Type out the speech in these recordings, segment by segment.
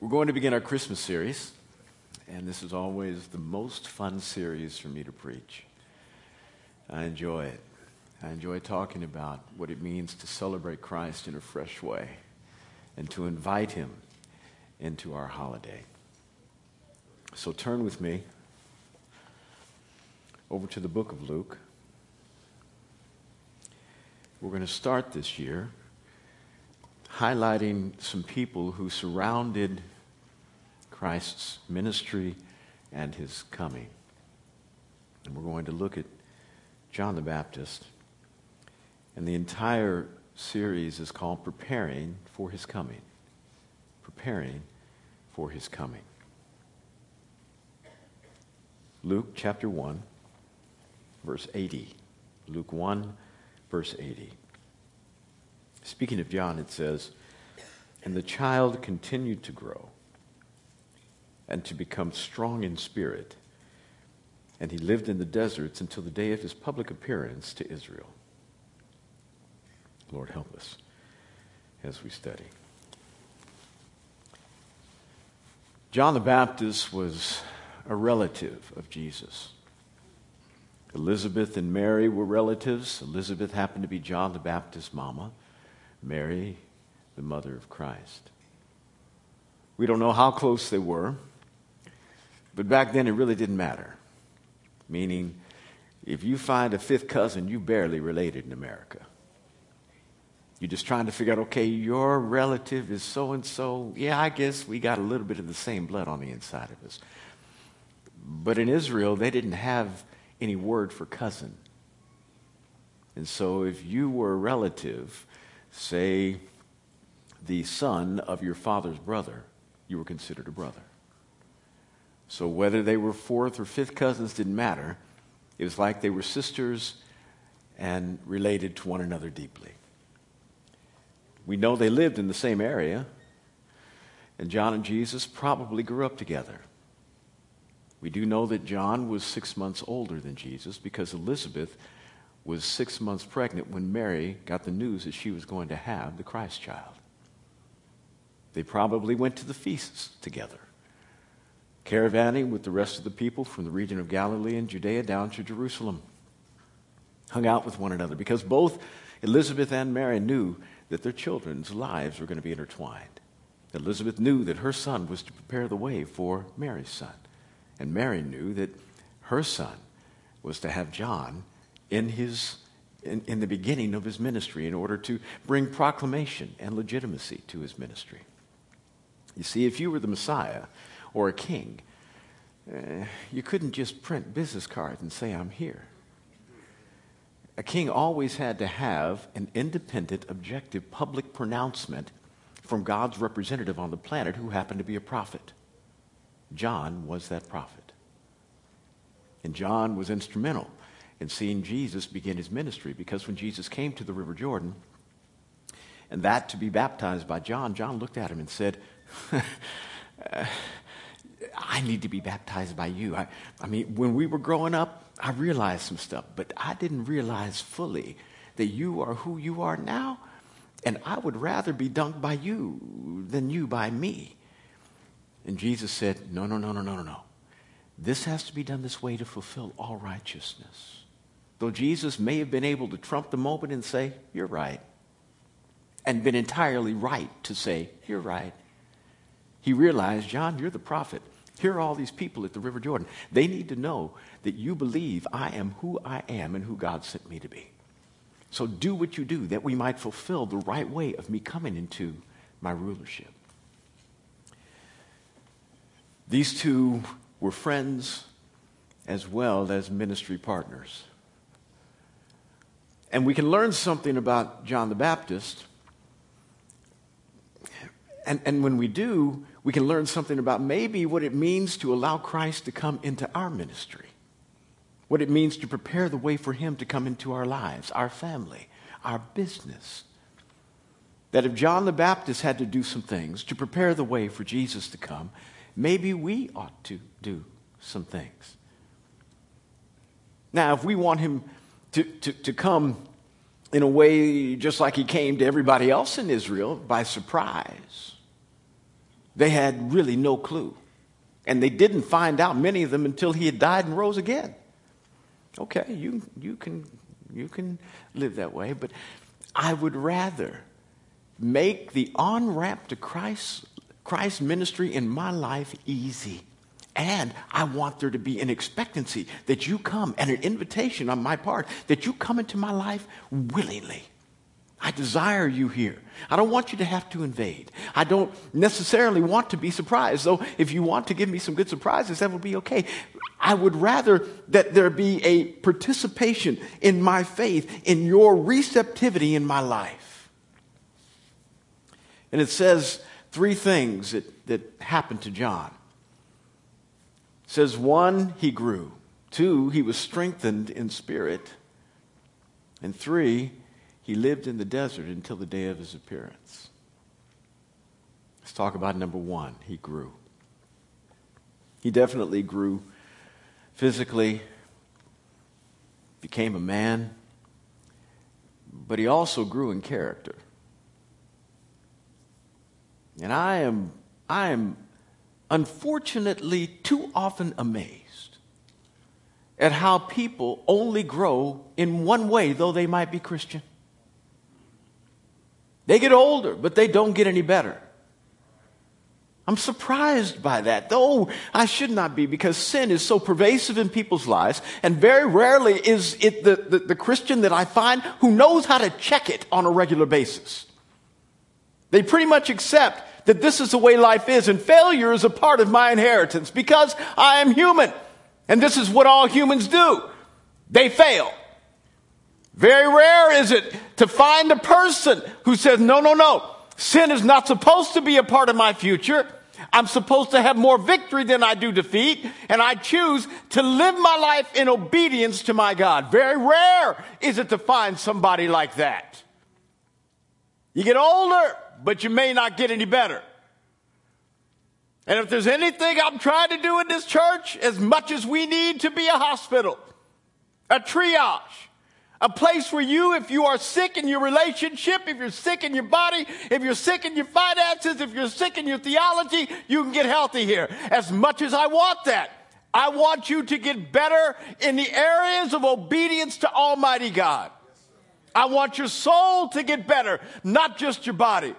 We're going to begin our Christmas series, and this is always the most fun series for me to preach. I enjoy it. I enjoy talking about what it means to celebrate Christ in a fresh way and to invite Him into our holiday. So turn with me over to the book of Luke. We're going to start this year highlighting some people who surrounded Christ's ministry and his coming. And we're going to look at John the Baptist. And the entire series is called Preparing for His Coming. Preparing for His Coming. Luke chapter 1, verse 80. Luke 1, verse 80. Speaking of John, it says, And the child continued to grow and to become strong in spirit. And he lived in the deserts until the day of his public appearance to Israel. Lord, help us as we study. John the Baptist was a relative of Jesus. Elizabeth and Mary were relatives. Elizabeth happened to be John the Baptist's mama. Mary, the mother of Christ. We don't know how close they were, but back then it really didn't matter. Meaning, if you find a fifth cousin, you barely related in America. You're just trying to figure out, okay, your relative is so and so. Yeah, I guess we got a little bit of the same blood on the inside of us. But in Israel, they didn't have any word for cousin. And so if you were a relative, say, the son of your father's brother, you were considered a brother. So whether they were fourth or fifth cousins didn't matter. It was like they were sisters and related to one another deeply. We know they lived in the same area, and John and Jesus probably grew up together. We do know that John was six months older than Jesus because Elizabeth was six months pregnant when Mary got the news that she was going to have the Christ child. They probably went to the feasts together, caravanning with the rest of the people from the region of Galilee and Judea down to Jerusalem. Hung out with one another because both Elizabeth and Mary knew that their children's lives were going to be intertwined. Elizabeth knew that her son was to prepare the way for Mary's son. And Mary knew that her son was to have John in, his, in, in the beginning of his ministry in order to bring proclamation and legitimacy to his ministry. You see, if you were the Messiah or a king, uh, you couldn't just print business cards and say, I'm here. A king always had to have an independent, objective, public pronouncement from God's representative on the planet who happened to be a prophet. John was that prophet. And John was instrumental in seeing Jesus begin his ministry. Because when Jesus came to the River Jordan, and that to be baptized by John, John looked at him and said, I need to be baptized by you. I, I mean, when we were growing up, I realized some stuff, but I didn't realize fully that you are who you are now. And I would rather be dunked by you than you by me. And Jesus said, No, no, no, no, no, no, no. This has to be done this way to fulfill all righteousness. Though Jesus may have been able to trump the moment and say, You're right, and been entirely right to say, You're right, he realized, John, you're the prophet. Here are all these people at the River Jordan. They need to know that you believe I am who I am and who God sent me to be. So do what you do that we might fulfill the right way of me coming into my rulership. These two were friends as well as ministry partners. And we can learn something about John the Baptist. And, and when we do, we can learn something about maybe what it means to allow Christ to come into our ministry, what it means to prepare the way for Him to come into our lives, our family, our business. That if John the Baptist had to do some things to prepare the way for Jesus to come, maybe we ought to do some things. Now, if we want Him to, to, to come in a way just like he came to everybody else in Israel by surprise, They had really no clue. And they didn't find out, many of them, until he had died and rose again. Okay, you, you, can, you can live that way, but I would rather make the on ramp to Christ, Christ's ministry in my life easy. And I want there to be an expectancy that you come and an invitation on my part that you come into my life willingly. I desire you here. I don't want you to have to invade. I don't necessarily want to be surprised, though if you want to give me some good surprises, that would be okay. I would rather that there be a participation in my faith, in your receptivity in my life. And it says three things that, that happened to John. Says, one, he grew. Two, he was strengthened in spirit. And three, he lived in the desert until the day of his appearance. Let's talk about number one. He grew. He definitely grew physically, became a man, but he also grew in character. And I am, I am unfortunately too often amazed at how people only grow in one way, though they might be Christian. They get older, but they don't get any better. I'm surprised by that, though I should not be because sin is so pervasive in people's lives, and very rarely is it the, the, the, Christian that I find who knows how to check it on a regular basis. They pretty much accept that this is the way life is, and failure is a part of my inheritance because I am human. And this is what all humans do they fail. Very rare is it to find a person who says, no, no, no, sin is not supposed to be a part of my future. I'm supposed to have more victory than I do defeat, and I choose to live my life in obedience to my God. Very rare is it to find somebody like that. You get older, but you may not get any better. And if there's anything I'm trying to do in this church, as much as we need to be a hospital, a triage, a place where you, if you are sick in your relationship, if you're sick in your body, if you're sick in your finances, if you're sick in your theology, you can get healthy here. As much as I want that, I want you to get better in the areas of obedience to Almighty God. I want your soul to get better, not just your body.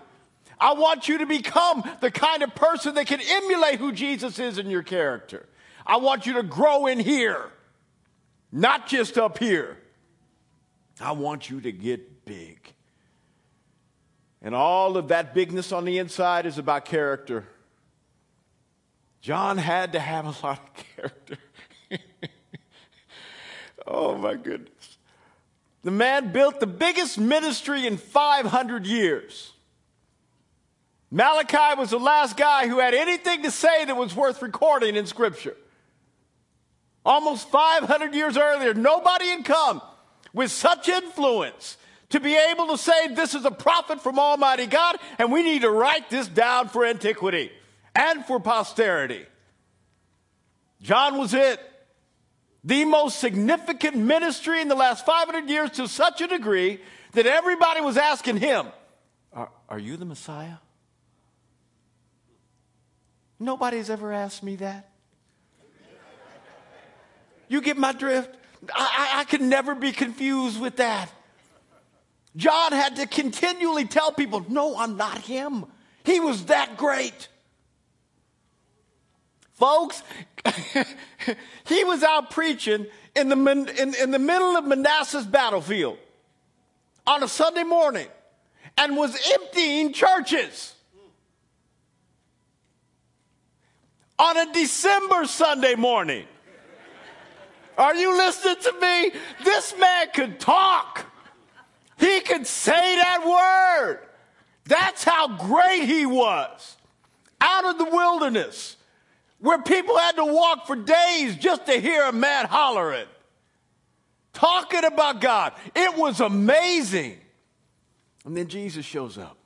I want you to become the kind of person that can emulate who Jesus is in your character. I want you to grow in here, not just up here. I want you to get big. And all of that bigness on the inside is about character. John had to have a lot of character. oh my goodness. The man built the biggest ministry in 500 years. Malachi was the last guy who had anything to say that was worth recording in Scripture. Almost 500 years earlier, nobody had come with such influence to be able to say this is a prophet from Almighty God, and we need to write this down for antiquity and for posterity. John was it. The most significant ministry in the last 500 years to such a degree that everybody was asking him, Are, are you the Messiah? Nobody's ever asked me that. You get my drift? I, I, could never be confused with that. John had to continually tell people, no, I'm not him. He was that great. Folks, he was out preaching in the, in, in the middle of Manassas battlefield on a Sunday morning and was emptying churches. On a December Sunday morning. Are you listening to me? This man could talk. He could say that word. That's how great he was. Out of the wilderness, where people had to walk for days just to hear a man hollering, talking about God. It was amazing. And then Jesus shows up.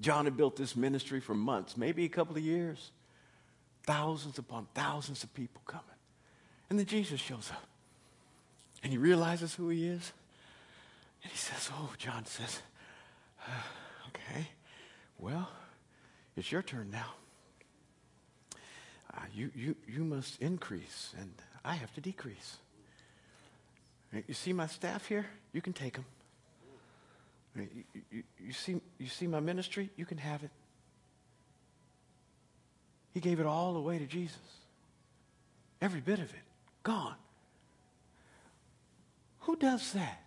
John had built this ministry for months, maybe a couple of years. Thousands upon thousands of people coming. And then Jesus shows up. And he realizes who he is. And he says, Oh, John says, uh, okay, well, It's your turn now. Uh, you, you, you must increase, and I have to decrease. You see my staff here? You can take them. You, you, you, see, you see my ministry? You can have it. He gave it all away to Jesus. Every bit of it. Gone. Who does that?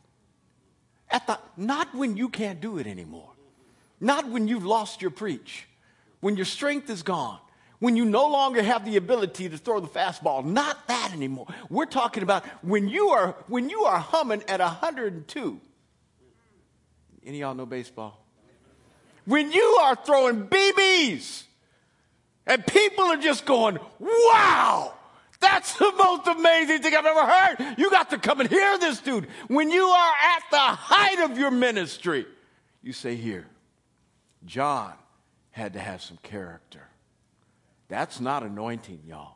At the, not when you can't do it anymore. Not when you've lost your preach. When your strength is gone when you no longer have the ability to throw the fastball. Not that anymore. We're talking about when you are when you are humming at 102. Any y'all know baseball? When you are throwing BBs and people are just going, wow, that's the most amazing thing I've ever heard. You got to come and hear this dude. When you are at the height of your ministry, you say, here, John had to have some character. That's not anointing, y'all.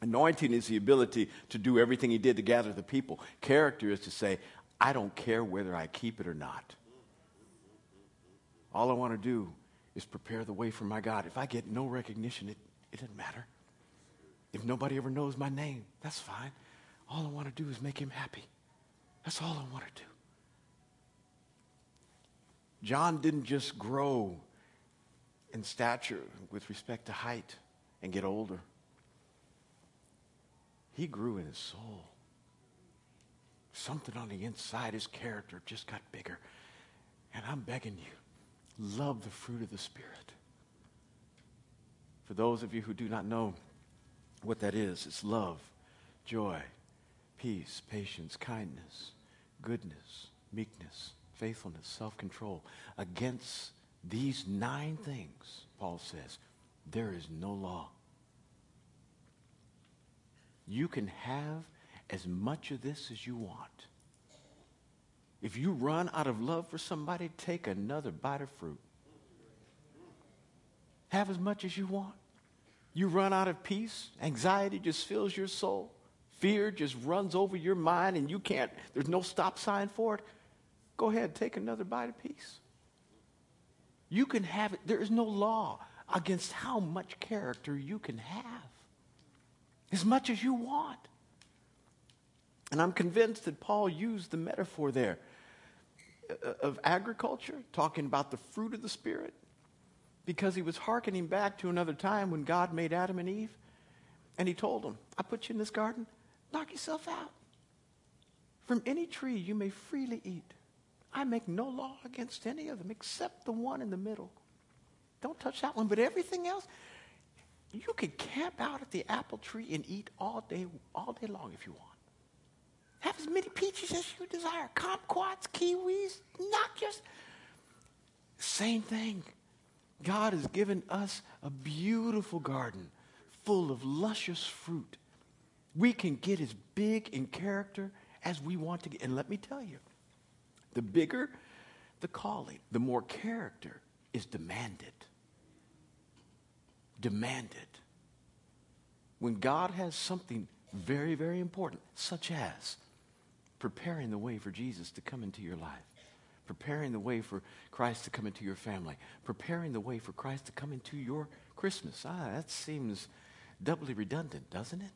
Anointing is the ability to do everything he did to gather the people. Character is to say, I don't care whether I keep it or not. All I want to do is prepare the way for my God. If I get no recognition, it, it doesn't matter. If nobody ever knows my name, that's fine. All I want to do is make him happy. That's all I want to do. John didn't just grow in stature with respect to height and get older. He grew in his soul. Something on the inside, his character just got bigger. And I'm begging you, love the fruit of the Spirit. For those of you who do not know what that is, it's love, joy, peace, patience, kindness, goodness, meekness, faithfulness, self control. Against these nine things, Paul says, there is no law. You can have as much of this as you want. If you run out of love for somebody, take another bite of fruit. Have as much as you want. You run out of peace, anxiety just fills your soul, fear just runs over your mind, and you can't, there's no stop sign for it. Go ahead, take another bite of peace. You can have it. There is no law against how much character you can have. As much as you want. And I'm convinced that Paul used the metaphor there Uh, of agriculture, talking about the fruit of the Spirit, because he was hearkening back to another time when God made Adam and Eve. And he told them, I put you in this garden, knock yourself out. From any tree you may freely eat. I make no law against any of them except the one in the middle. Don't touch that one. But everything else, you could camp out at the apple tree and eat all day, all day long if you want. Have as many peaches as you desire. Kumquats, kiwis, not just. Same thing. God has given us a beautiful garden full of luscious fruit. We can get as big in character as we want to get. And let me tell you, the bigger the calling, the more character is demanded. Demanded. When God has something very, very important, such as preparing the way for Jesus to come into your life, preparing the way for Christ to come into your family, preparing the way for Christ to come into your Christmas. Ah, that seems doubly redundant, doesn't it?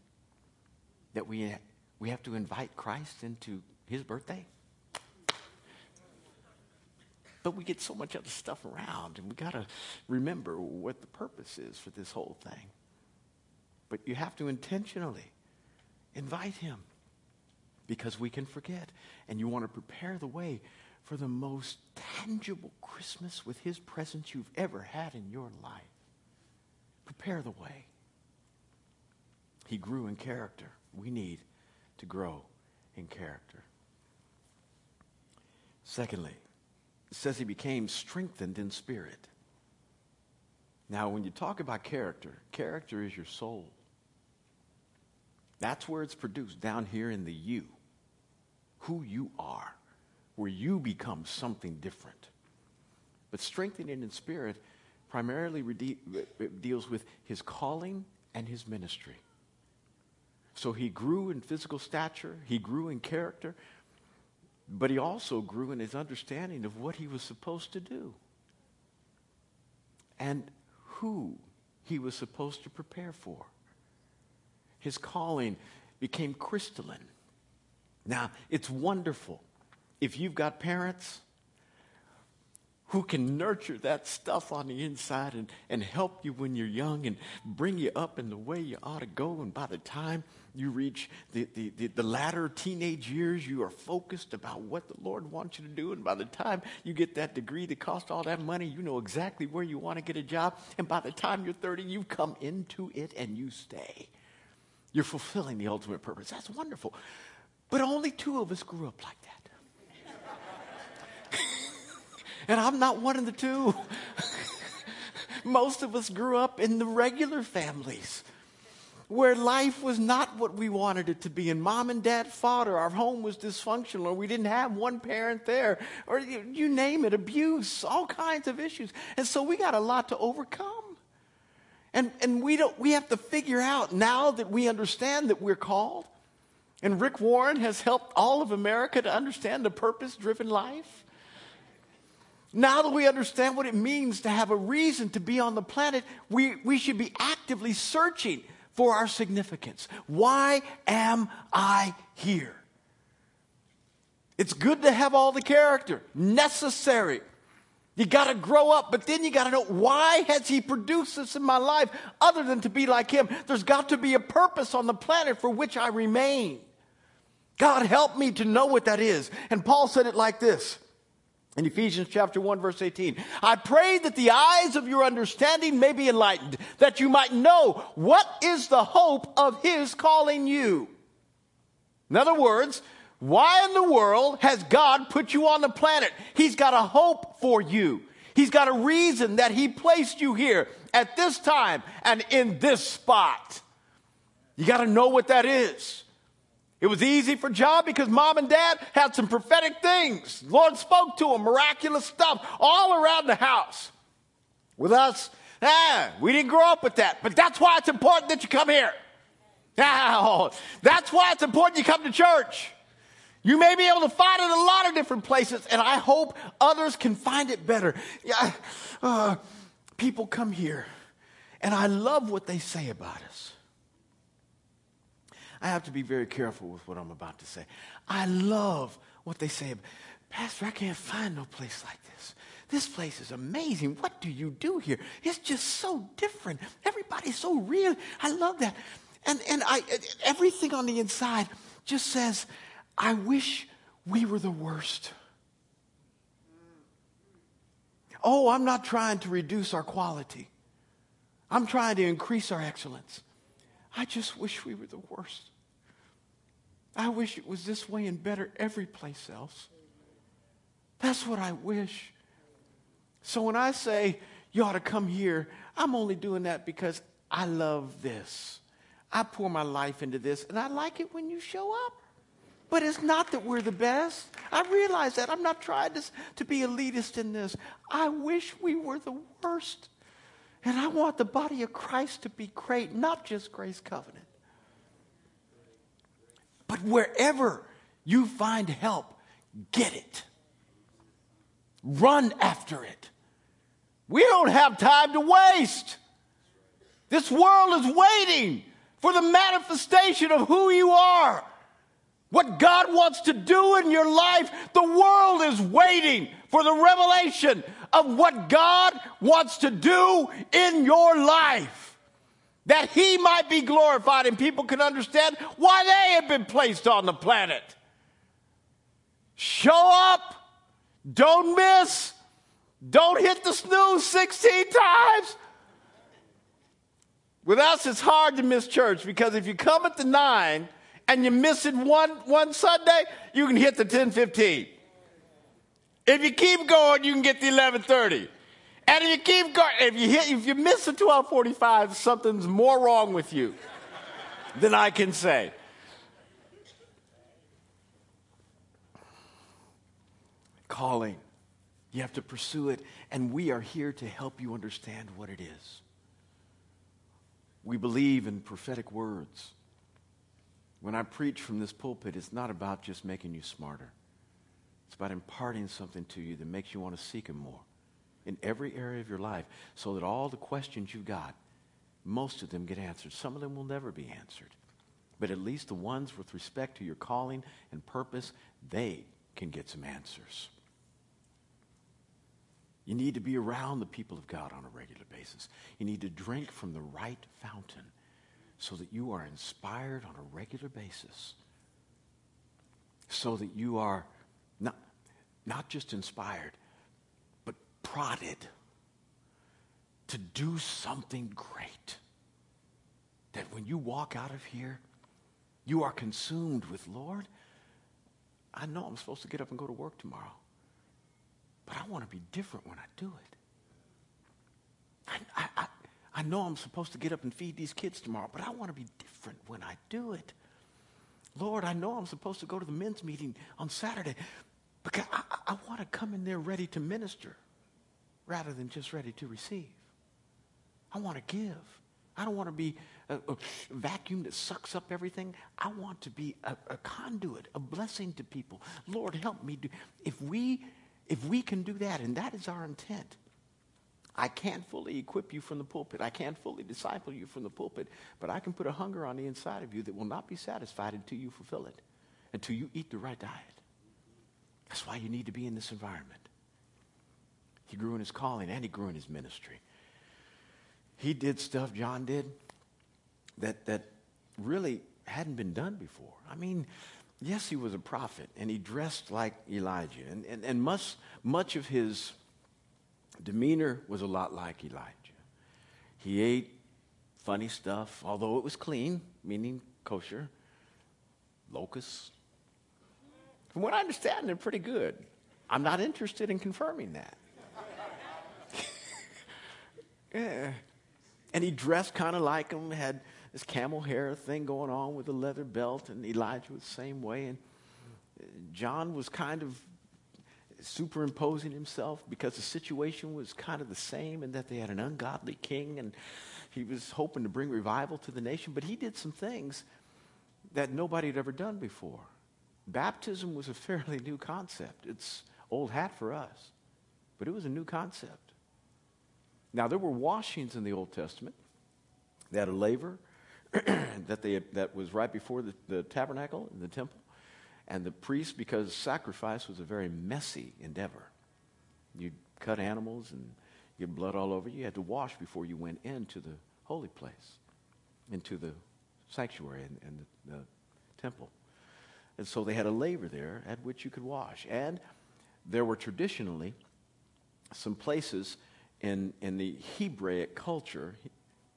That we, we have to invite Christ into his birthday. But we get so much other stuff around, and we got to remember what the purpose is for this whole thing. But you have to intentionally invite him because we can forget. And you want to prepare the way for the most tangible Christmas with his presence you've ever had in your life. Prepare the way. He grew in character. We need to grow in character. Secondly, it says he became strengthened in spirit. Now, when you talk about character, character is your soul. That's where it's produced, down here in the you. Who you are, where you become something different. But strengthening in spirit primarily rede- uh, deals with his calling and his ministry. So he grew in physical stature, he grew in character, but he also grew in his understanding of what he was supposed to do. And who he was supposed to prepare for. His calling became crystalline. Now, it's wonderful if you've got parents who can nurture that stuff on the inside and, and help you when you're young and bring you up in the way you ought to go. And by the time you reach the, the, the, the, latter teenage years, you are focused about what the Lord wants you to do. And by the time you get that degree that costs all that money, you know exactly where you want to get a job. And by the time you're 30, you come into it and you stay. You're fulfilling the ultimate purpose. That's wonderful. But only two of us grew up like that. And I'm not one of the two. Most of us grew up in the regular families where life was not what we wanted it to be, and mom and dad fought, or our home was dysfunctional, or we didn't have one parent there, or you, you name it, abuse, all kinds of issues. And so we got a lot to overcome. And, and we, don't, we have to figure out now that we understand that we're called, and Rick Warren has helped all of America to understand the purpose driven life. Now that we understand what it means to have a reason to be on the planet, we, we should be actively searching for our significance. Why am I here? It's good to have all the character, necessary. You got to grow up, but then you got to know why has he produced this in my life other than to be like him? There's got to be a purpose on the planet for which I remain. God help me to know what that is. And Paul said it like this in Ephesians chapter 1 verse 18, I pray that the eyes of your understanding may be enlightened, that you might know what is the hope of his calling you. In other words, why in the world has God put you on the planet? He's got a hope for you. He's got a reason that he placed you here at this time and in this spot. You got to know what that is. It was easy for John because mom and dad had some prophetic things. Lord spoke to him, miraculous stuff all around the house. With us, ah, we didn't grow up with that. But that's why it's important that you come here. Now, that's why it's important you come to church. You may be able to find it a lot of different places, and I hope others can find it better. Yeah, uh, people come here, and I love what they say about us. I have to be very careful with what I'm about to say. I love what they say. Pastor, I can't find no place like this. This place is amazing. What do you do here? It's just so different. Everybody's so real. I love that. And, and I, everything on the inside just says, I wish we were the worst. Oh, I'm not trying to reduce our quality. I'm trying to increase our excellence. I just wish we were the worst. I wish it was this way and better every place else. That's what I wish. So when I say you ought to come here, I'm only doing that because I love this. I pour my life into this, and I like it when you show up. But it's not that we're the best. I realize that. I'm not trying to, to be elitist in this. I wish we were the worst. And I want the body of Christ to be great, not just Grace Covenant. But wherever you find help, get it. Run after it. We don't have time to waste. This world is waiting for the manifestation of who you are. What God wants to do in your life, the world is waiting for the revelation of what God wants to do in your life that he might be glorified and people can understand why they have been placed on the planet. Show up, don't miss, don't hit the snooze 16 times. With us, it's hard to miss church because if you come at the 9 and you miss it one, one Sunday, you can hit the 1015. If you keep going, you can get the 1130. And if you keep going, if you hit, if you miss the 1245, something's more wrong with you than I can say. Calling. You have to pursue it, and we are here to help you understand what it is. We believe in prophetic words. When I preach from this pulpit, it's not about just making you smarter. It's about imparting something to you that makes you want to seek Him more in every area of your life so that all the questions you've got, most of them get answered. Some of them will never be answered. But at least the ones with respect to your calling and purpose, they can get some answers. You need to be around the people of God on a regular basis. You need to drink from the right fountain so that you are inspired on a regular basis. So that you are not, not just inspired, prodded to do something great. That when you walk out of here, you are consumed with, Lord, I know I'm supposed to get up and go to work tomorrow, but I want to be different when I do it. I, I, I know I'm supposed to get up and feed these kids tomorrow, but I want to be different when I do it. Lord, I know I'm supposed to go to the men's meeting on Saturday, because I, I want to come in there ready to minister rather than just ready to receive. I want to give. I don't want to be a, a, vacuum that sucks up everything. I want to be a, a conduit, a blessing to people. Lord, help me do. If we, if we can do that, and that is our intent, I can't fully equip you from the pulpit. I can't fully disciple you from the pulpit, but I can put a hunger on the inside of you that will not be satisfied until you fulfill it, until you eat the right diet. That's why you need to be in this environment. He grew in his calling and he grew in his ministry. He did stuff John did that, that really hadn't been done before. I mean, yes, he was a prophet and he dressed like Elijah, and, and, and much, much of his demeanor was a lot like Elijah. He ate funny stuff, although it was clean, meaning kosher, locusts. From what I understand, they're pretty good. I'm not interested in confirming that. Yeah. And he dressed kind of like him, had this camel hair thing going on with a leather belt, and Elijah was the same way. And uh, John was kind of superimposing himself because the situation was kind of the same and that they had an ungodly king and he was hoping to bring revival to the nation. But he did some things that nobody had ever done before. Baptism was a fairly new concept. It's old hat for us, but it was a new concept. Now, there were washings in the Old Testament. They had a laver that, they that was right before the, the tabernacle in the temple. And the priest, because sacrifice was a very messy endeavor, you'd cut animals and get blood all over you. You had to wash before you went into the holy place, into the sanctuary and, and the, the temple. And so they had a laver there at which you could wash. And there were traditionally some places in, in the Hebraic culture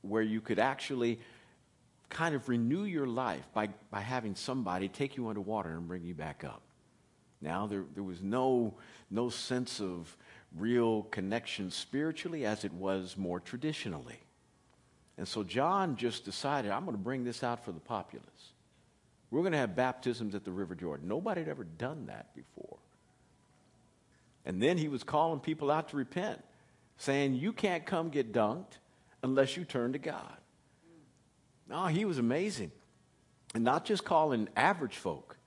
where you could actually kind of renew your life by, by having somebody take you underwater and bring you back up. Now, there, there was no, no sense of real connection spiritually as it was more traditionally. And so John just decided, I'm going to bring this out for the populace. We're going to have baptisms at the River Jordan. Nobody had ever done that before. And then he was calling people out to repent, saying, You can't come get dunked unless you turn to God. No, he was amazing. And not just calling average folk.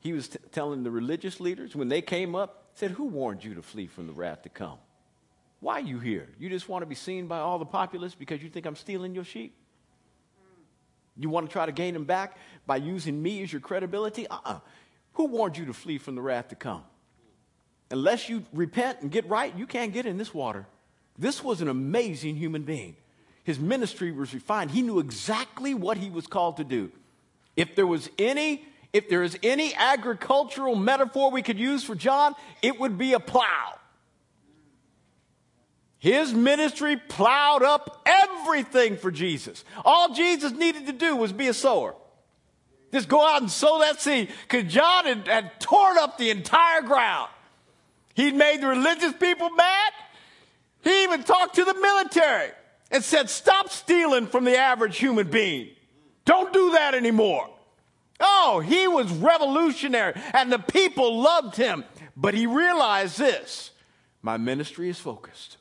He was t- telling the religious leaders when they came up, said, Who warned you to flee from the wrath to come? Why are you here? You just want to be seen by all the populace because you think I'm stealing your sheep? You want to try to gain them back by using me as your credibility? Uh uh-uh. uh Who warned you to flee from the wrath to come? Unless you repent and get right, you can't get in this water. This was an amazing human being. His ministry was refined. He knew exactly what he was called to do. If there was any, if there is any agricultural metaphor we could use for John, it would be a plow. His ministry plowed up everything for Jesus. All Jesus needed to do was be a sower. Just go out and sow that seed. Because John had, had torn up the entire ground. He'd made the religious people mad. Even talked to the military and said, Stop stealing from the average human being. Don't do that anymore. Oh, he was revolutionary and the people loved him. But he realized this my ministry is focused.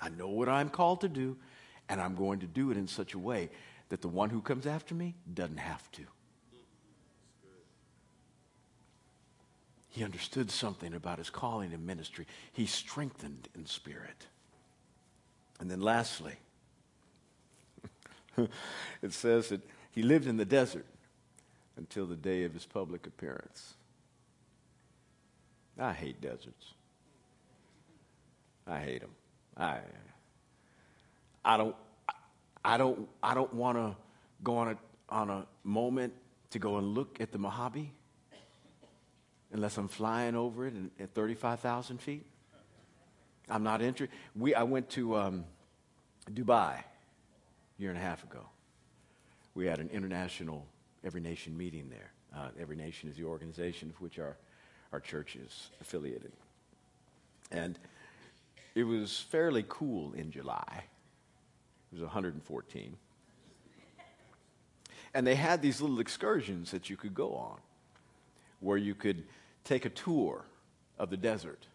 I know what I'm called to do, and I'm going to do it in such a way that the one who comes after me doesn't have to. He understood something about his calling and ministry. He strengthened in spirit. And then lastly, it says that he lived in the desert until the day of his public appearance. I hate deserts. I hate them. I, I don't, I don't, I don't want to go on a, on a moment to go and look at the Mojave unless I'm flying over it at 35,000 feet. I'm not interested. We, I went to um, Dubai a year and a half ago. We had an international Every Nation meeting there. Uh, Every Nation is the organization of which our, our church is affiliated. And it was fairly cool in July. It was 114. And they had these little excursions that you could go on where you could take a tour of the desert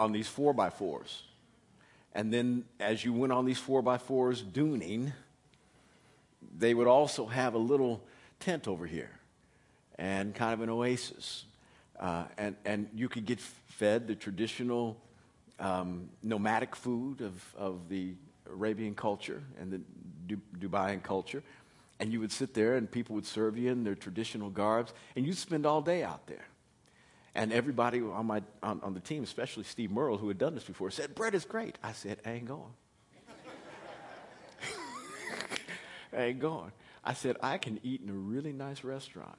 on these four by fours. And then as you went on these four by fours duning, they would also have a little tent over here and kind of an oasis. Uh, and, and you could get fed the traditional um, nomadic food of, of the Arabian culture and the du- Dubaian culture. And you would sit there and people would serve you in their traditional garbs, and you'd spend all day out there. And everybody on, my, on, on the team, especially Steve Merle, who had done this before, said, Bread is great. I said, I ain't going. I ain't going. I said, I can eat in a really nice restaurant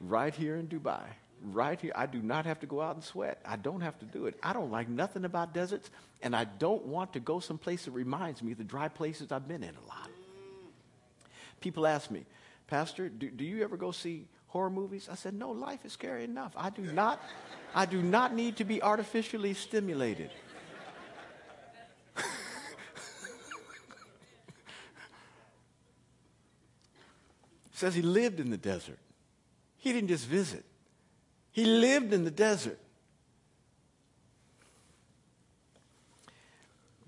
right here in Dubai. Right here. I do not have to go out and sweat. I don't have to do it. I don't like nothing about deserts, and I don't want to go someplace that reminds me of the dry places I've been in a lot. People ask me, Pastor, do, do you ever go see horror movies? I said, No, life is scary enough. I do not, I do not need to be artificially stimulated. says he lived in the desert. He didn't just visit, he lived in the desert.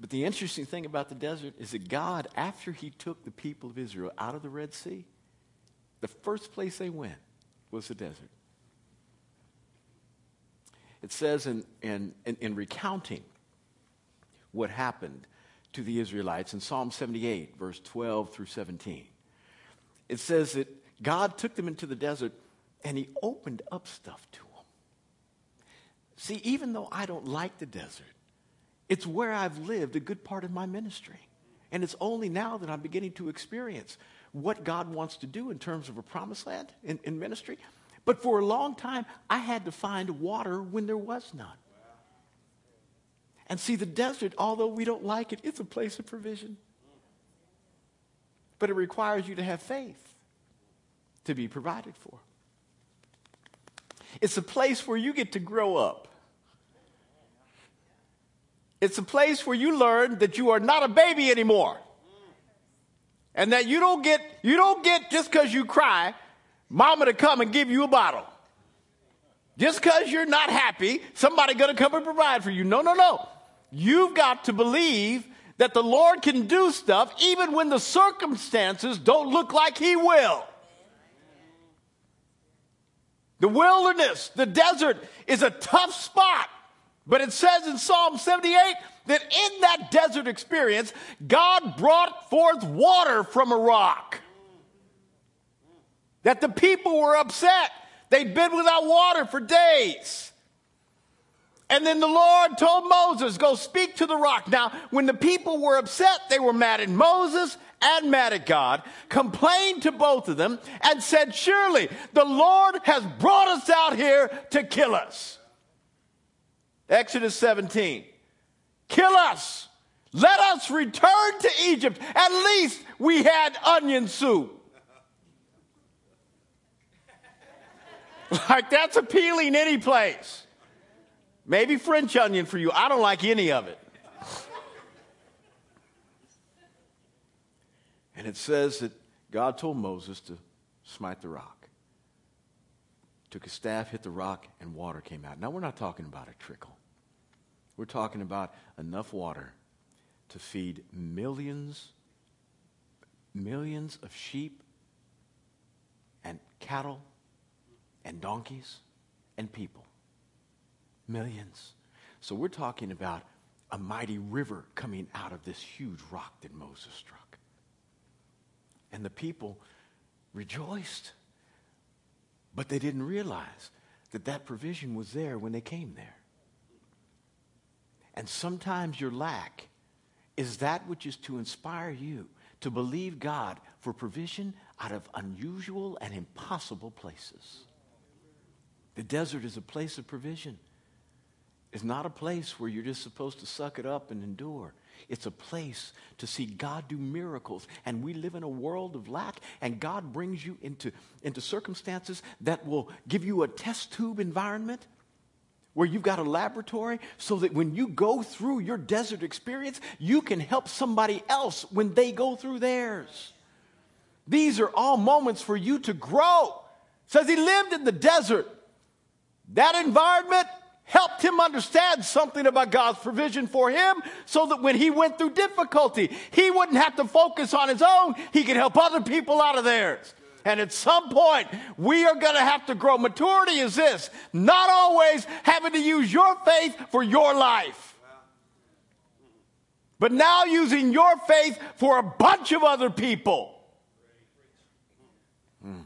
But the interesting thing about the desert is that God, after he took the people of Israel out of the Red Sea, the first place they went was the desert. It says in, in, in, in recounting what happened to the Israelites in Psalm 78, verse 12 through 17 it says that God took them into the desert and he opened up stuff to them. See, even though I don't like the desert, it's where I've lived a good part of my ministry. And it's only now that I'm beginning to experience what God wants to do in terms of a promised land in, in ministry. But for a long time, I had to find water when there was none. And see, the desert, although we don't like it, it's a place of provision but it requires you to have faith to be provided for. It's a place where you get to grow up. It's a place where you learn that you are not a baby anymore. And that you don't get, you don't get just because you cry, mama to come and give you a bottle. Just because you're not happy, somebody gonna come and provide for you. No, no, no. You've got to believe that the Lord can do stuff even when the circumstances don't look like He will. The wilderness, the desert is a tough spot. But it says in Psalm 78 that in that desert experience, God brought forth water from a rock. That the people were upset. They'd been without water for days. And then the Lord told Moses, Go speak to the rock. Now, when the people were upset, they were mad at Moses and mad at God, complained to both of them, and said, Surely the Lord has brought us out here to kill us. Exodus 17. Kill us. Let us return to Egypt. At least we had onion soup. like that's appealing any place. Maybe French onion for you. I don't like any of it. And it says that God told Moses to smite the rock. Took a staff, hit the rock, and water came out. Now, we're not talking about a trickle. We're talking about enough water to feed millions, millions of sheep and cattle and donkeys and people. Millions. So we're talking about a mighty river coming out of this huge rock that Moses struck. And the people rejoiced, but they didn't realize that that provision was there when they came there. And sometimes your lack is that which is to inspire you to believe God for provision out of unusual and impossible places. The desert is a place of provision. It's not a place where you're just supposed to suck it up and endure. It's a place to see God do miracles. And we live in a world of lack, and God brings you into, into circumstances that will give you a test tube environment where you've got a laboratory so that when you go through your desert experience, you can help somebody else when they go through theirs. These are all moments for you to grow. says he lived in the desert. That environment helped him understand something about God's provision for him so that when he went through difficulty, he wouldn't have to focus on his own. He could help other people out of theirs. And at some point, we are going to have to grow. Maturity is this not always having to use your faith for your life, but now using your faith for a bunch of other people. Hmm.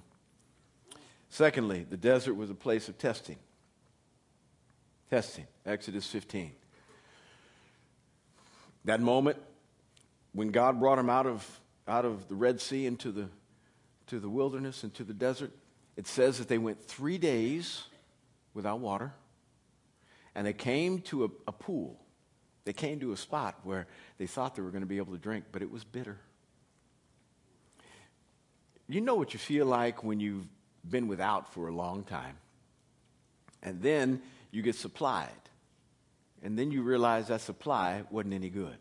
Secondly, the desert was a place of testing. Testing. Exodus 15. That moment when God brought him out of, out of the Red Sea into the, to the wilderness, and to the desert, it says that they went three days without water, and they came to a, a pool. They came to a spot where they thought they were going to be able to drink, but it was bitter. You know what you feel like when you've been without for a long time. And then you get supplied. And then you realize that supply wasn't any good.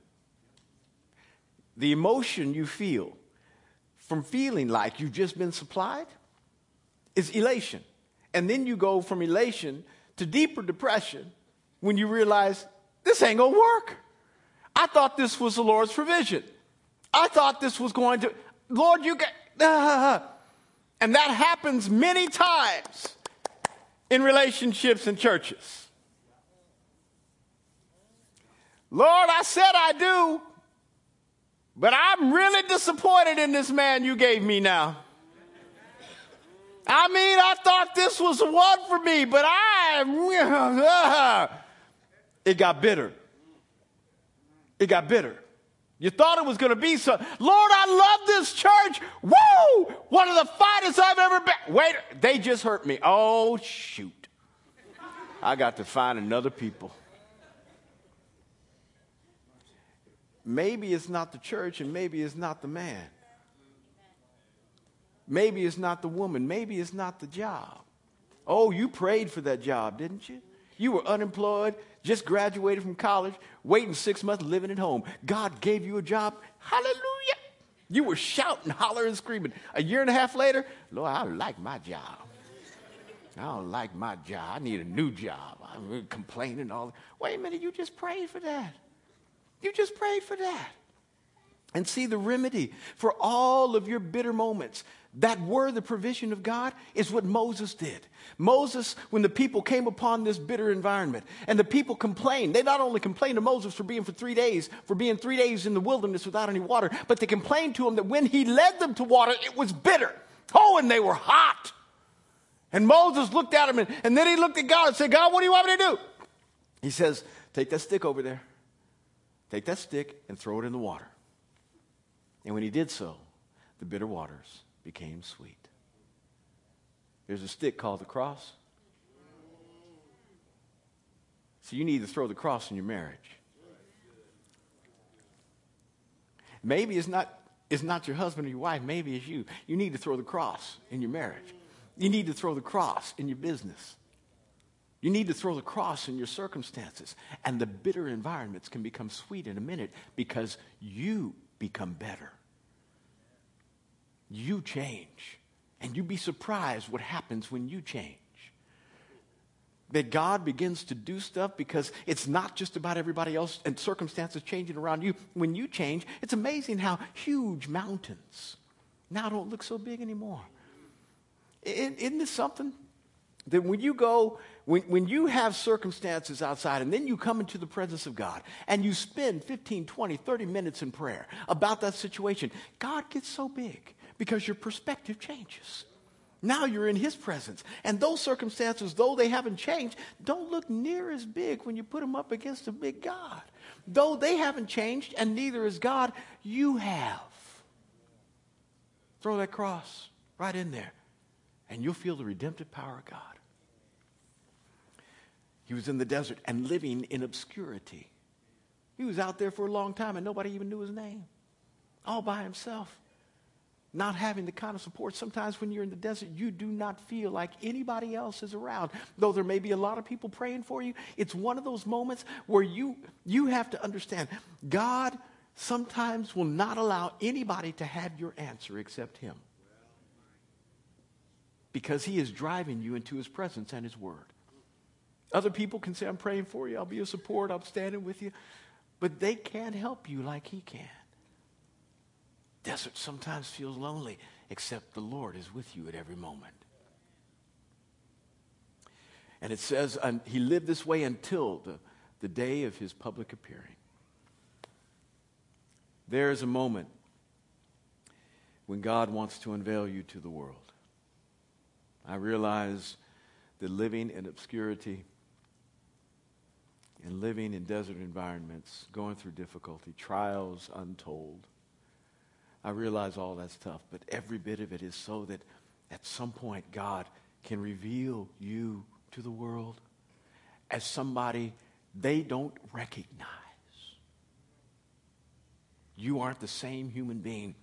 The emotion you feel from feeling like you've just been supplied is elation. And then you go from elation to deeper depression when you realize this ain't gonna work. I thought this was the Lord's provision. I thought this was going to, Lord, you got, uh, and that happens many times in relationships and churches. Lord, I said I do, but I'm really disappointed in this man you gave me now. I mean, I thought this was the one for me, but I, it got bitter. It got bitter. You thought it was going to be so. Lord, I love this church. Woo! One of the finest I've ever been. Wait, they just hurt me. Oh, shoot. I got to find another people. Maybe it's not the church and maybe it's not the man. Maybe it's not the woman. Maybe it's not the job. Oh, you prayed for that job, didn't you? You were unemployed, just graduated from college, waiting six months, living at home. God gave you a job. Hallelujah. You were shouting, hollering, screaming. A year and a half later, Lord, I like my job. I don't like my job. I need a new job. I'm complaining all. Wait a minute, you just prayed for that. You just prayed for that. And see the remedy for all of your bitter moments that were the provision of God is what Moses did. Moses, when the people came upon this bitter environment and the people complained, they not only complained to Moses for being for three days, for being three days in the wilderness without any water, but they complained to him that when he led them to water, it was bitter. Oh, and they were hot. And Moses looked at him and, and then he looked at God and said, God, what do you want me to do? He says, Take that stick over there. Take that stick and throw it in the water. And when he did so, the bitter waters became sweet. There's a stick called the cross. So you need to throw the cross in your marriage. Maybe it's not, it's not your husband or your wife, maybe it's you. You need to throw the cross in your marriage. You need to throw the cross in your business. You need to throw the cross in your circumstances. And the bitter environments can become sweet in a minute because you become better you change. And you'd be surprised what happens when you change. That God begins to do stuff because it's not just about everybody else and circumstances changing around you. When you change, it's amazing how huge mountains now don't look so big anymore. Isn't this something? that when you go, when, when you have circumstances outside and then you come into the presence of God and you spend 15, 20, 30 minutes in prayer about that situation, God gets so big because your perspective changes. Now you're in His presence. And those circumstances, though they haven't changed, don't look near as big when you put them up against a big God. Though they haven't changed and neither is God, you have. Throw that cross right in there and you'll feel the redemptive power of God. He was in the desert and living in obscurity. He was out there for a long time and nobody even knew his name, all by himself. Not having the kind of support. Sometimes when you're in the desert, you do not feel like anybody else is around. Though there may be a lot of people praying for you, it's one of those moments where you, you have to understand God sometimes will not allow anybody to have your answer except Him because he is driving you into his presence and his word. Other people can say, I'm praying for you, I'll be a support, I'm standing with you, but they can't help you like he can. Desert sometimes feels lonely, except the Lord is with you at every moment. And it says um, he lived this way until the, the day of his public appearing. There is a moment when God wants to unveil you to the world. I realize that living in obscurity and living in desert environments, going through difficulty, trials untold, I realize all that's tough, but every bit of it is so that at some point God can reveal you to the world as somebody they don't recognize. You aren't the same human being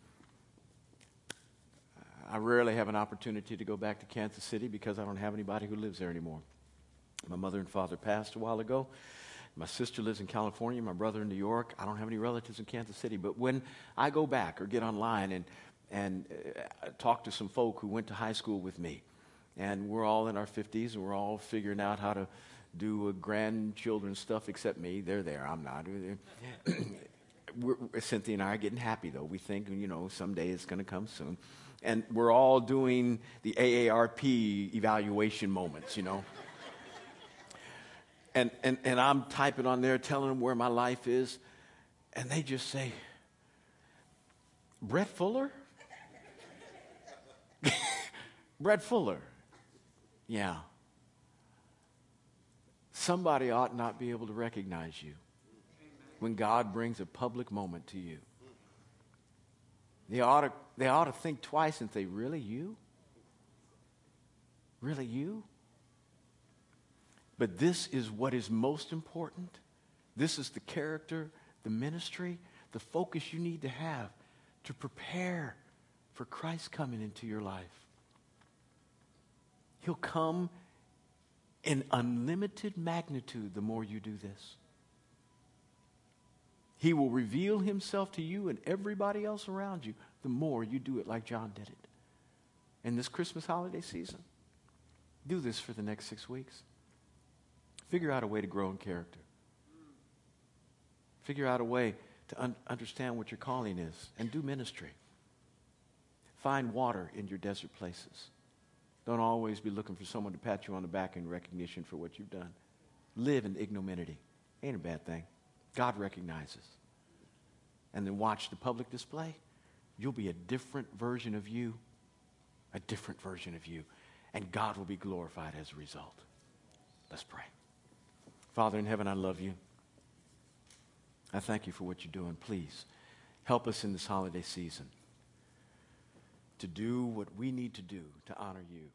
I rarely have an opportunity to go back to Kansas City because I don't have anybody who lives there anymore. My mother and father passed a while ago. My sister lives in California, my brother in New York. I don't have any relatives in Kansas City. But when I go back or get online and, and uh, talk to some folk who went to high school with me, and we're all in our 50s and we're all figuring out how to do grandchildren stuff except me. They're there, I'm not. Cynthia and I are getting happy, though. We think, you know, someday it's going to come soon and we're all doing the AARP evaluation moments, you know. And, and, and I'm typing on there telling them where my life is, and they just say, Brett Fuller? Brett Fuller. Yeah. Somebody ought not be able to recognize you when God brings a public moment to you. They ought to, they ought to think twice and say, Really, you? Really, you? But this is what is most important. This is the character, the ministry, the focus you need to have to prepare for Christ coming into your life. He'll come in unlimited magnitude the more you do this. He will reveal himself to you and everybody else around you the more you do it like John did it. In this Christmas holiday season, do this for the next six weeks. Figure out a way to grow in character. Figure out a way to un- understand what your calling is and do ministry. Find water in your desert places. Don't always be looking for someone to pat you on the back in recognition for what you've done. Live in ignominy. Ain't a bad thing. God recognizes. And then watch the public display. You'll be a different version of you, a different version of you, and God will be glorified as a result. Let's pray. Father in heaven, I love you. I thank you for what you're doing. Please help us in this holiday season to do what we need to do to honor you.